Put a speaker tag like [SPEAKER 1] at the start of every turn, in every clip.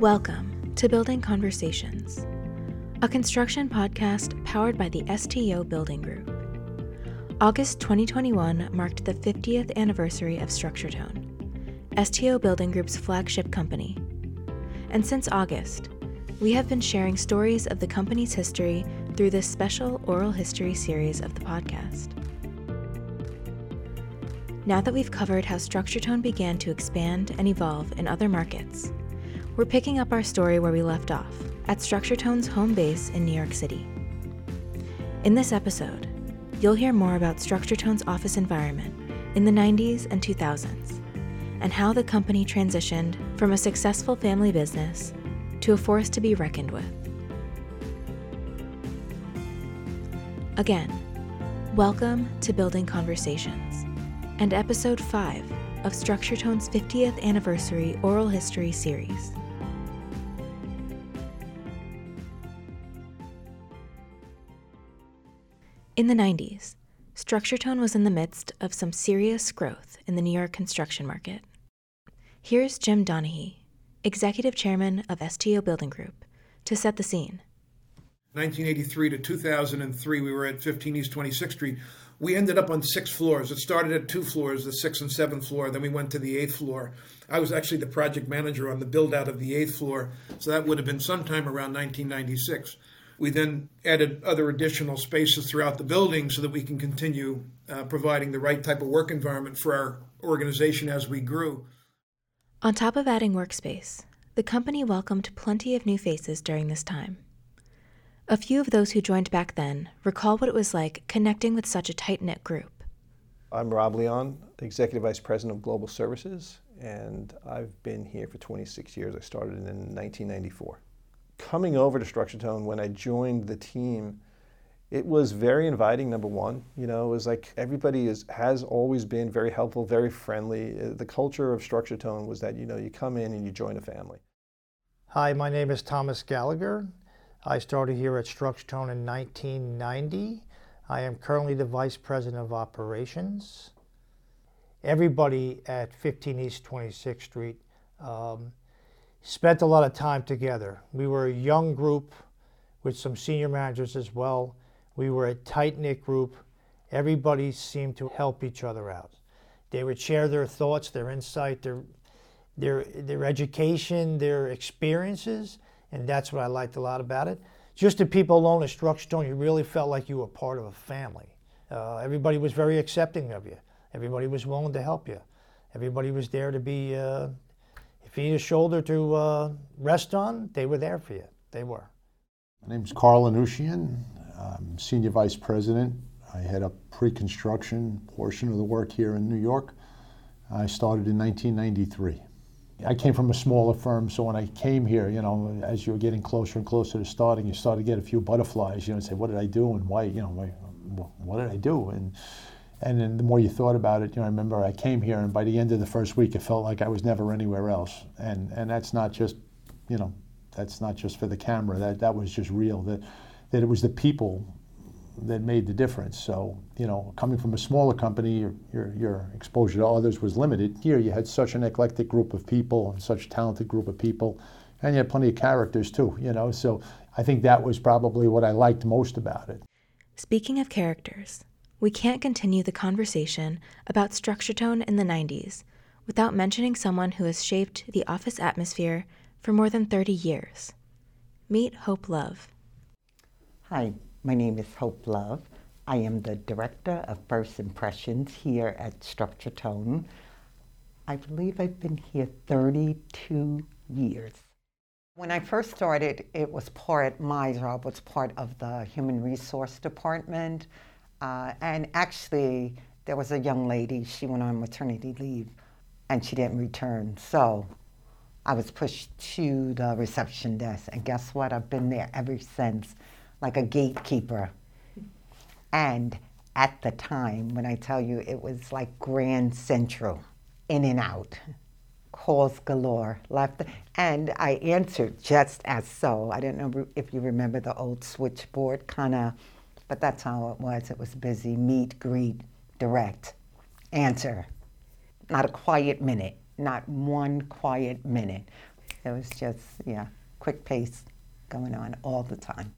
[SPEAKER 1] Welcome to Building Conversations, a construction podcast powered by the STO Building Group. August 2021 marked the 50th anniversary of StructureTone, STO Building Group's flagship company. And since August, we have been sharing stories of the company's history through this special oral history series of the podcast. Now that we've covered how StructureTone began to expand and evolve in other markets, we're picking up our story where we left off, at StructureTone's home base in New York City. In this episode, you'll hear more about StructureTone's office environment in the 90s and 2000s, and how the company transitioned from a successful family business to a force to be reckoned with. Again, welcome to Building Conversations and episode 5 of StructureTone's 50th anniversary oral history series. In the 90s, StructureTone was in the midst of some serious growth in the New York construction market. Here's Jim Donaghy, Executive Chairman of STO Building Group, to set the scene.
[SPEAKER 2] 1983 to 2003, we were at 15 East 26th Street. We ended up on six floors. It started at two floors, the sixth and seventh floor. Then we went to the eighth floor. I was actually the project manager on the build out of the eighth floor. So that would have been sometime around 1996. We then added other additional spaces throughout the building so that we can continue uh, providing the right type of work environment for our organization as we grew.
[SPEAKER 1] On top of adding workspace, the company welcomed plenty of new faces during this time. A few of those who joined back then recall what it was like connecting with such a tight knit group.
[SPEAKER 3] I'm Rob Leon, Executive Vice President of Global Services, and I've been here for 26 years. I started in 1994 coming over to Structure Tone when I joined the team, it was very inviting. Number one, you know, it was like everybody is has always been very helpful, very friendly. Uh, the culture of Structure Tone was that you know you come in and you join a family.
[SPEAKER 4] Hi, my name is Thomas Gallagher. I started here at Structure Tone in 1990. I am currently the Vice President of Operations. Everybody at 15 East 26th Street um, spent a lot of time together. We were a young group with some senior managers as well. We were a tight knit group. Everybody seemed to help each other out. They would share their thoughts, their insight, their, their, their education, their experiences, and that's what I liked a lot about it. Just the people alone at StructureTone, you really felt like you were part of a family. Uh, everybody was very accepting of you. Everybody was willing to help you. Everybody was there to be uh, if you need a shoulder to uh, rest on, they were there for you. They were.
[SPEAKER 5] My name is Carl Anushian. I'm Senior Vice President. I head up pre-construction portion of the work here in New York. I started in 1993. I came from a smaller firm, so when I came here, you know, as you were getting closer and closer to starting, you started to get a few butterflies, you know, and say, what did I do and why, you know, why, what did I do? And and then the more you thought about it, you know, I remember I came here, and by the end of the first week, it felt like I was never anywhere else. And and that's not just, you know, that's not just for the camera. That that was just real. That that it was the people that made the difference. So you know, coming from a smaller company, your your, your exposure to others was limited. Here, you had such an eclectic group of people and such a talented group of people, and you had plenty of characters too. You know, so I think that was probably what I liked most about it.
[SPEAKER 1] Speaking of characters we can't continue the conversation about structure tone in the 90s without mentioning someone who has shaped the office atmosphere for more than 30 years. Meet Hope Love.
[SPEAKER 6] Hi, my name is Hope Love. I am the Director of First Impressions here at Structure Tone. I believe I've been here 32 years. When I first started, it was part, my job was part of the Human Resource Department. Uh, and actually, there was a young lady, she went on maternity leave and she didn't return. So I was pushed to the reception desk. And guess what? I've been there ever since, like a gatekeeper. And at the time, when I tell you it was like Grand Central, in and out, calls galore, left. And I answered just as so. I don't know if you remember the old switchboard kind of but that's how it was. It was busy, meet, greet, direct, answer. Not a quiet minute, not one quiet minute. It was just, yeah, quick pace going on all the time.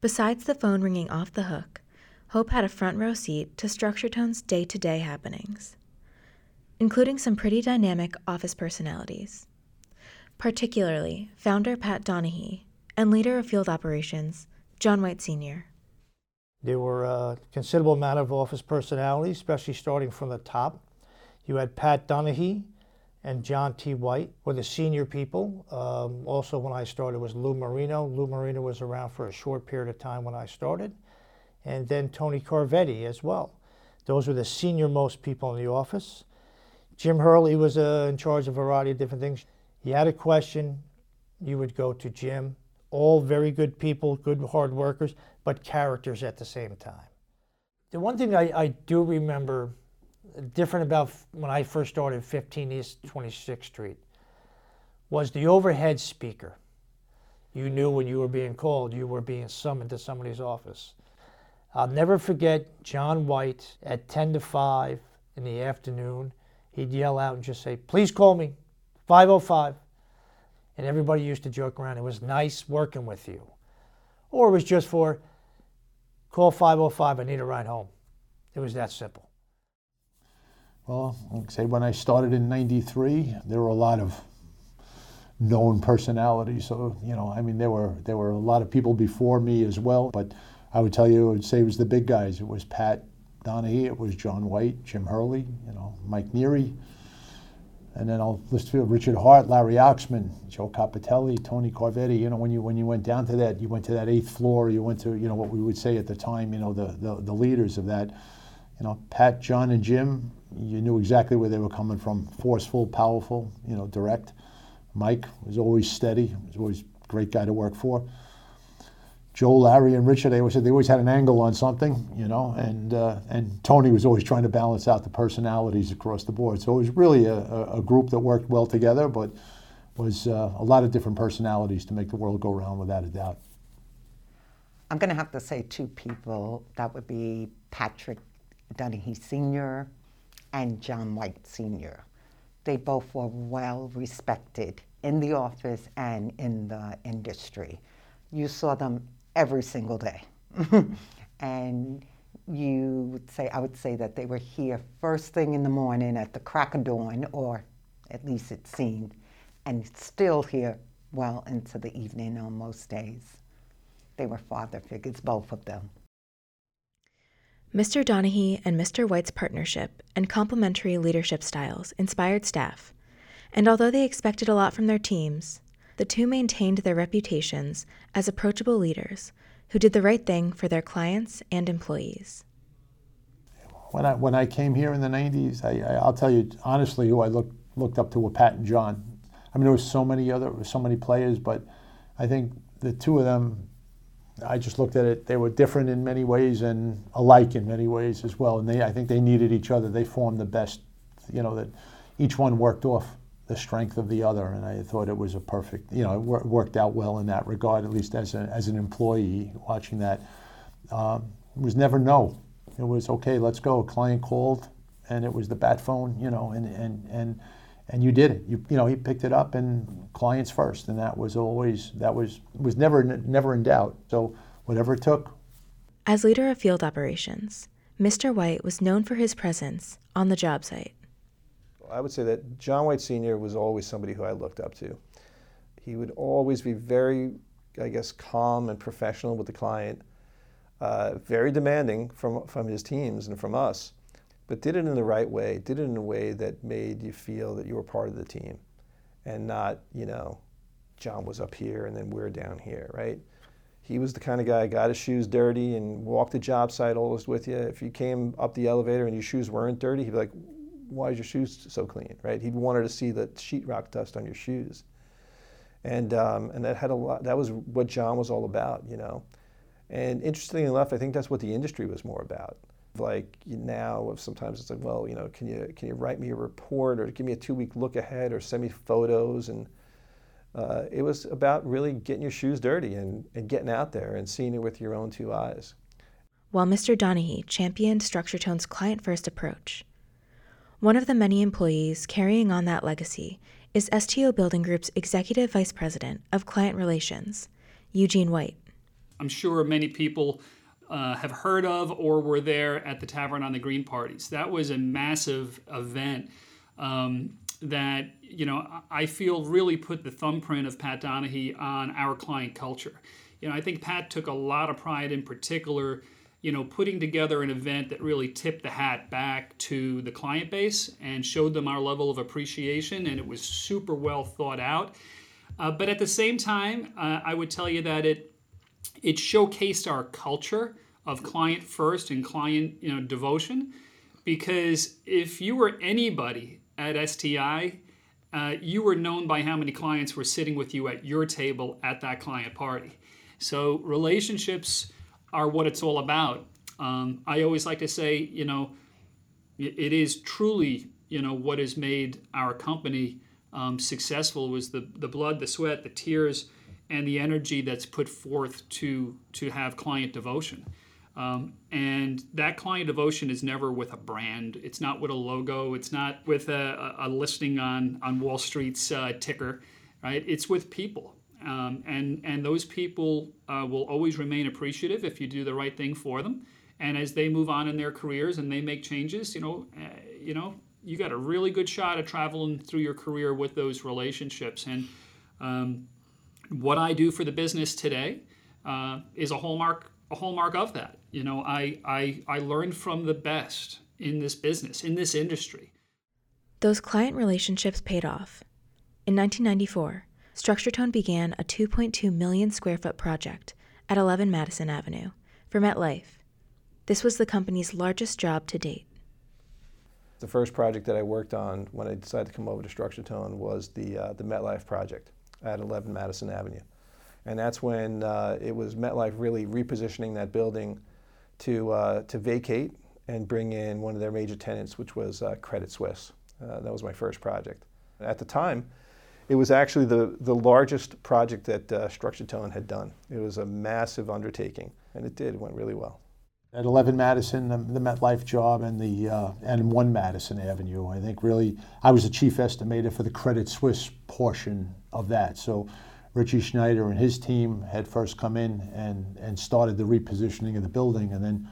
[SPEAKER 1] Besides the phone ringing off the hook, Hope had a front row seat to StructureTone's day to day happenings, including some pretty dynamic office personalities. Particularly, founder Pat Donaghy and leader of field operations, John White Sr.
[SPEAKER 4] There were a considerable amount of office personalities, especially starting from the top. You had Pat Donaghy and John T. White were the senior people. Um, also, when I started, was Lou Marino. Lou Marino was around for a short period of time when I started and then Tony Corvetti as well. Those were the senior most people in the office. Jim Hurley was uh, in charge of a variety of different things. You had a question, you would go to Jim. All very good people, good hard workers, but characters at the same time. The one thing I, I do remember different about when I first started 15 East 26th Street was the overhead speaker. You knew when you were being called, you were being summoned to somebody's office. I'll never forget John White at 10 to 5 in the afternoon. He'd yell out and just say, Please call me, 505. And everybody used to joke around. It was nice working with you. Or it was just for, call 505, I need a ride home. It was that simple.
[SPEAKER 5] Well, like I say when I started in 93, there were a lot of known personalities. So, you know, I mean, there were, there were a lot of people before me as well, but I would tell you, I would say it was the big guys. It was Pat Donaghy, it was John White, Jim Hurley, you know, Mike Neary. And then I'll list you Richard Hart, Larry Oxman, Joe Capitelli, Tony Corvetti. You know, when you when you went down to that, you went to that eighth floor. You went to you know what we would say at the time. You know the the, the leaders of that. You know, Pat, John, and Jim. You knew exactly where they were coming from. Forceful, powerful. You know, direct. Mike was always steady. He Was always a great guy to work for. Joe, Larry, and Richard, they always said they always had an angle on something, you know, and uh, and Tony was always trying to balance out the personalities across the board. So it was really a, a group that worked well together, but was uh, a lot of different personalities to make the world go round without a doubt.
[SPEAKER 6] I'm going to have to say two people. That would be Patrick Donaghy Sr. and John White Sr. They both were well respected in the office and in the industry. You saw them every single day. and you would say, I would say that they were here first thing in the morning at the crack of dawn, or at least it seemed, and still here well into the evening on most days. They were father figures, both of them.
[SPEAKER 1] Mr. Donaghy and Mr. White's partnership and complementary leadership styles inspired staff, and although they expected a lot from their teams, the two maintained their reputations as approachable leaders who did the right thing for their clients and employees.
[SPEAKER 5] When I, when I came here in the 90s, I, will tell you honestly who I looked, looked up to were Pat and John. I mean, there was so many other, so many players, but I think the two of them, I just looked at it, they were different in many ways and alike in many ways as well. And they, I think they needed each other. They formed the best, you know, that each one worked off the strength of the other, and I thought it was a perfect, you know, it wor- worked out well in that regard, at least as, a, as an employee watching that. Um, it was never no. It was okay, let's go. A client called, and it was the bat phone, you know, and and and and you did it. You you know, he picked it up, and clients first, and that was always that was was never never in doubt. So whatever it took.
[SPEAKER 1] As leader of field operations, Mr. White was known for his presence on the job site.
[SPEAKER 3] I would say that John White Sr. was always somebody who I looked up to. He would always be very, I guess, calm and professional with the client, uh, very demanding from, from his teams and from us, but did it in the right way, did it in a way that made you feel that you were part of the team and not, you know, John was up here and then we're down here, right? He was the kind of guy got his shoes dirty and walked the job site always with you. If you came up the elevator and your shoes weren't dirty, he'd be like, why is your shoes so clean, right? He wanted to see the sheetrock dust on your shoes. And, um, and that had a lot, that was what John was all about, you know. And interestingly enough, I think that's what the industry was more about. Like now, sometimes it's like, well, you know, can you can you write me a report or give me a two-week look ahead or send me photos? And uh, it was about really getting your shoes dirty and, and getting out there and seeing it with your own two eyes.
[SPEAKER 1] While Mr. Donaghy championed StructureTone's client-first approach, one of the many employees carrying on that legacy is STO Building Group's Executive Vice President of Client Relations, Eugene White.
[SPEAKER 7] I'm sure many people uh, have heard of or were there at the Tavern on the Green parties. That was a massive event um, that you know I feel really put the thumbprint of Pat Donaghy on our client culture. You know, I think Pat took a lot of pride in particular you know, putting together an event that really tipped the hat back to the client base and showed them our level of appreciation, and it was super well thought out. Uh, but at the same time, uh, I would tell you that it it showcased our culture of client first and client you know devotion, because if you were anybody at STI, uh, you were known by how many clients were sitting with you at your table at that client party. So relationships are what it's all about. Um, I always like to say, you know, it is truly, you know, what has made our company um, successful was the, the blood, the sweat, the tears, and the energy that's put forth to to have client devotion. Um, and that client devotion is never with a brand. It's not with a logo. It's not with a, a listing on on Wall Street's uh, ticker, right? It's with people. Um, and, and those people uh, will always remain appreciative if you do the right thing for them. And as they move on in their careers and they make changes, you know, uh, you know, you got a really good shot at traveling through your career with those relationships. And um, what I do for the business today uh, is a hallmark a hallmark of that. You know, I, I I learned from the best in this business, in this industry.
[SPEAKER 1] Those client relationships paid off. In 1994, StructureTone began a 2.2 million square foot project at 11 Madison Avenue for MetLife. This was the company's largest job to date.
[SPEAKER 3] The first project that I worked on when I decided to come over to StructureTone was the, uh, the MetLife project at 11 Madison Avenue. And that's when uh, it was MetLife really repositioning that building to, uh, to vacate and bring in one of their major tenants, which was uh, Credit Suisse. Uh, that was my first project. At the time, it was actually the, the largest project that uh, StructureTone had done. It was a massive undertaking, and it did. It went really well.
[SPEAKER 5] At 11 Madison, the, the MetLife job, and the uh, and 1 Madison Avenue, I think really I was the chief estimator for the Credit Suisse portion of that. So Richie Schneider and his team had first come in and, and started the repositioning of the building, and then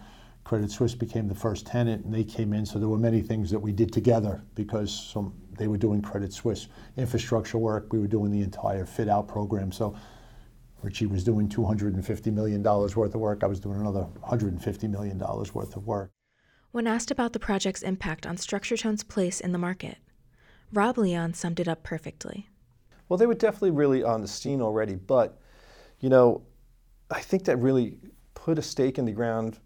[SPEAKER 5] Credit Suisse became the first tenant, and they came in. So there were many things that we did together because some, they were doing Credit Suisse infrastructure work. We were doing the entire fit out program. So Richie was doing $250 million worth of work. I was doing another $150 million worth of work.
[SPEAKER 1] When asked about the project's impact on StructureTone's place in the market, Rob Leon summed it up perfectly.
[SPEAKER 3] Well, they were definitely really on the scene already, but you know, I think that really put a stake in the ground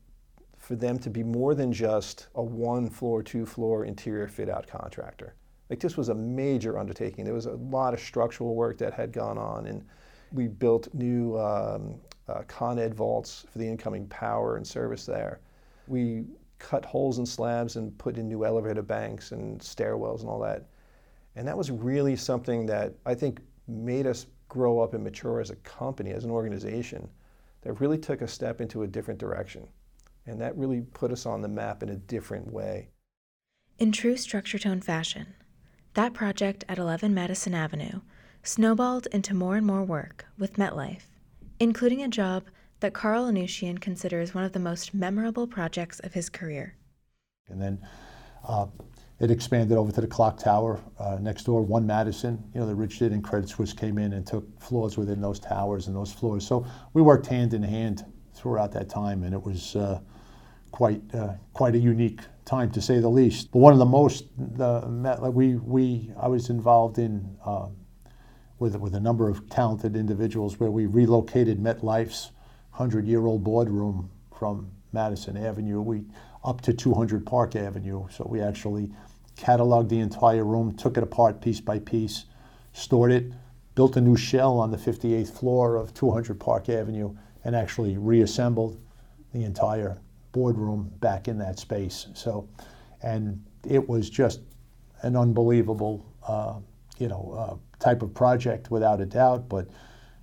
[SPEAKER 3] for them to be more than just a one floor, two floor interior fit out contractor. Like this was a major undertaking. There was a lot of structural work that had gone on, and we built new um, uh, Con Ed vaults for the incoming power and service there. We cut holes in slabs and put in new elevator banks and stairwells and all that. And that was really something that I think made us grow up and mature as a company, as an organization, that really took a step into a different direction. And that really put us on the map in a different way.
[SPEAKER 1] In true structure tone fashion, that project at 11 Madison Avenue snowballed into more and more work with MetLife, including a job that Carl Anushian considers one of the most memorable projects of his career.
[SPEAKER 5] And then uh, it expanded over to the clock tower uh, next door, One Madison. You know, the Rich did and Credit Suisse came in and took floors within those towers and those floors. So we worked hand in hand throughout that time, and it was uh, quite uh, quite a unique time to say the least. But one of the most the we we I was involved in um, with with a number of talented individuals where we relocated MetLife's hundred year old boardroom from Madison Avenue we up to 200 Park Avenue. So we actually cataloged the entire room, took it apart piece by piece, stored it, built a new shell on the 58th floor of 200 Park Avenue, and actually reassembled the entire boardroom back in that space. So, and it was just an unbelievable, uh, you know, uh, type of project without a doubt. But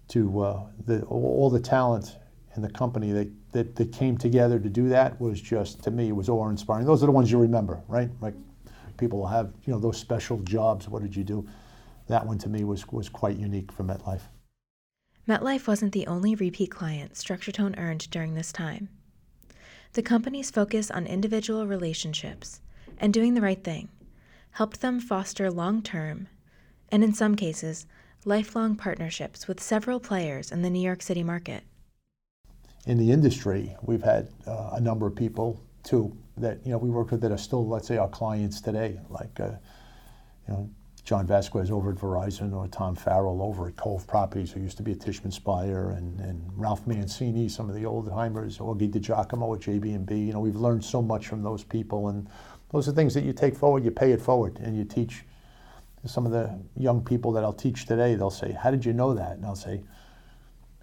[SPEAKER 5] to uh, the, all the talent in the company that, that, that came together to do that was just to me it was awe inspiring. Those are the ones you remember, right? Like people have you know those special jobs. What did you do? that one to me was, was quite unique for MetLife.
[SPEAKER 1] MetLife wasn't the only repeat client StructureTone earned during this time. The company's focus on individual relationships and doing the right thing helped them foster long term, and in some cases, lifelong partnerships with several players in the New York City market.
[SPEAKER 5] In the industry, we've had uh, a number of people too that you know we work with that are still, let's say, our clients today, like uh, you know John Vasquez over at Verizon or Tom Farrell over at Cove Properties, who used to be at Tishman Speyer, and, and Ralph Mancini, some of the old timers, Augie DiGiacomo at JB&B. You know, we've learned so much from those people, and those are things that you take forward, you pay it forward, and you teach some of the young people that I'll teach today. They'll say, "How did you know that?" And I'll say,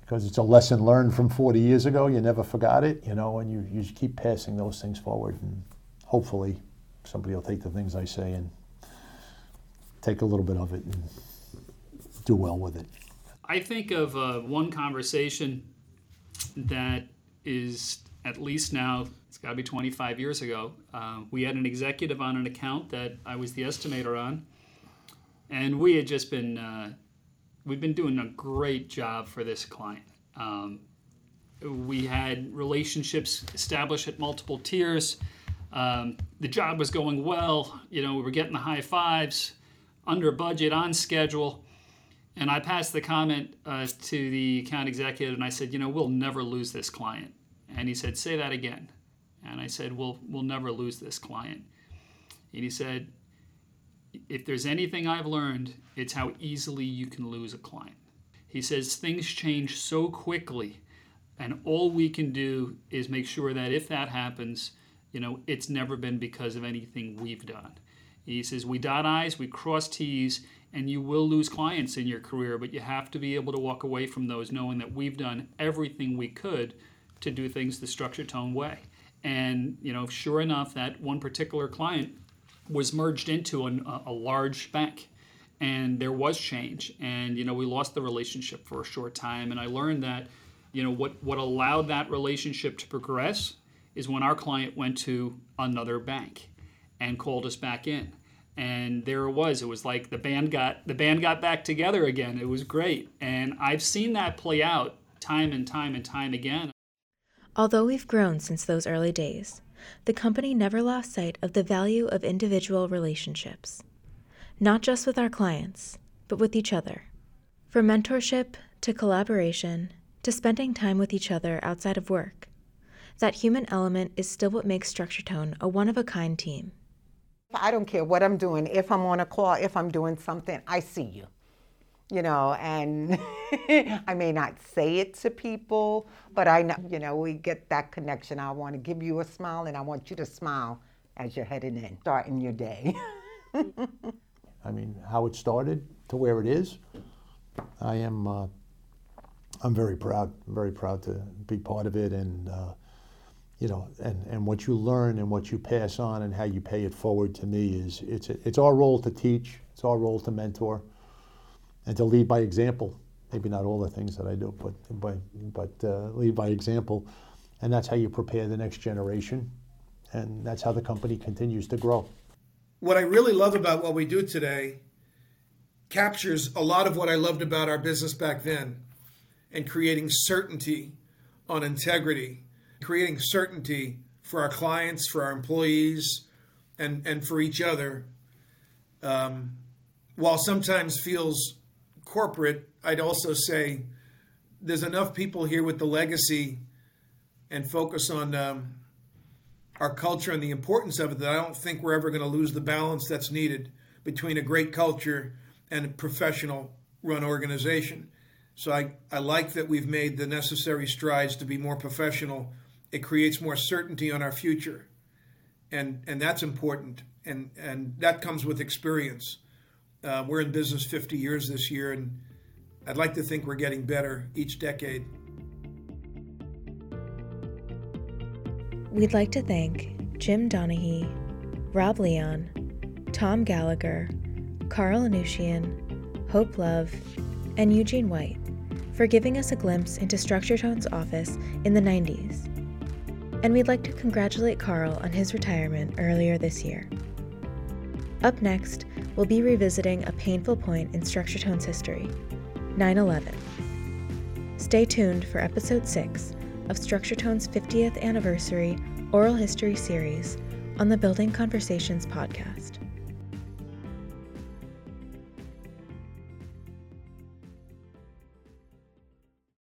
[SPEAKER 5] "Because it's a lesson learned from 40 years ago. You never forgot it, you know, and you you just keep passing those things forward, and hopefully, somebody will take the things I say and." Take a little bit of it and do well with it.
[SPEAKER 7] I think of uh, one conversation that is at least now, it's got to be 25 years ago. Uh, we had an executive on an account that I was the estimator on, and we had just been, uh, we've been doing a great job for this client. Um, we had relationships established at multiple tiers. Um, the job was going well. You know, we were getting the high fives under budget, on schedule. And I passed the comment uh, to the account executive and I said, you know, we'll never lose this client. And he said, say that again. And I said, we'll, we'll never lose this client. And he said, if there's anything I've learned, it's how easily you can lose a client. He says, things change so quickly. And all we can do is make sure that if that happens, you know, it's never been because of anything we've done. He says, We dot I's, we cross T's, and you will lose clients in your career, but you have to be able to walk away from those knowing that we've done everything we could to do things the structure tone way. And, you know, sure enough, that one particular client was merged into an, a, a large bank. And there was change. And, you know, we lost the relationship for a short time. And I learned that, you know, what, what allowed that relationship to progress is when our client went to another bank and called us back in. And there it was. It was like the band got the band got back together again. It was great. And i've seen that play out time and time and time again.
[SPEAKER 1] Although we've grown since those early days the company never lost sight of the value of individual relationships. Not just with our clients but with each other. From mentorship to collaboration to spending time with each other outside of work that human element is still what makes StructureTone a one of a kind team
[SPEAKER 6] I don't care what I'm doing. If I'm on a call, if I'm doing something, I see you. You know, and I may not say it to people, but I know, you know, we get that connection. I want to give you a smile and I want you to smile as you're heading in, starting your day.
[SPEAKER 5] I mean, how it started to where it is, I am, uh, I'm very proud, very proud to be part of it and, uh, you know, and, and what you learn and what you pass on and how you pay it forward to me is it's, it's our role to teach, it's our role to mentor, and to lead by example. Maybe not all the things that I do, but, but, but uh, lead by example. And that's how you prepare the next generation. And that's how the company continues to grow.
[SPEAKER 2] What I really love about what we do today captures a lot of what I loved about our business back then and creating certainty on integrity creating certainty for our clients, for our employees, and, and for each other. Um, while sometimes feels corporate, I'd also say there's enough people here with the legacy and focus on um, our culture and the importance of it that I don't think we're ever going to lose the balance that's needed between a great culture and a professional run organization. So I, I like that we've made the necessary strides to be more professional it creates more certainty on our future. And, and that's important. And, and that comes with experience. Uh, we're in business 50 years this year, and I'd like to think we're getting better each decade.
[SPEAKER 1] We'd like to thank Jim Donaghy, Rob Leon, Tom Gallagher, Carl Anushian, Hope Love, and Eugene White for giving us a glimpse into StructureTone's office in the 90s and we'd like to congratulate Carl on his retirement earlier this year. Up next, we'll be revisiting a painful point in Structuretone's history 9 11. Stay tuned for episode 6 of Structuretone's 50th anniversary oral history series on the Building Conversations podcast.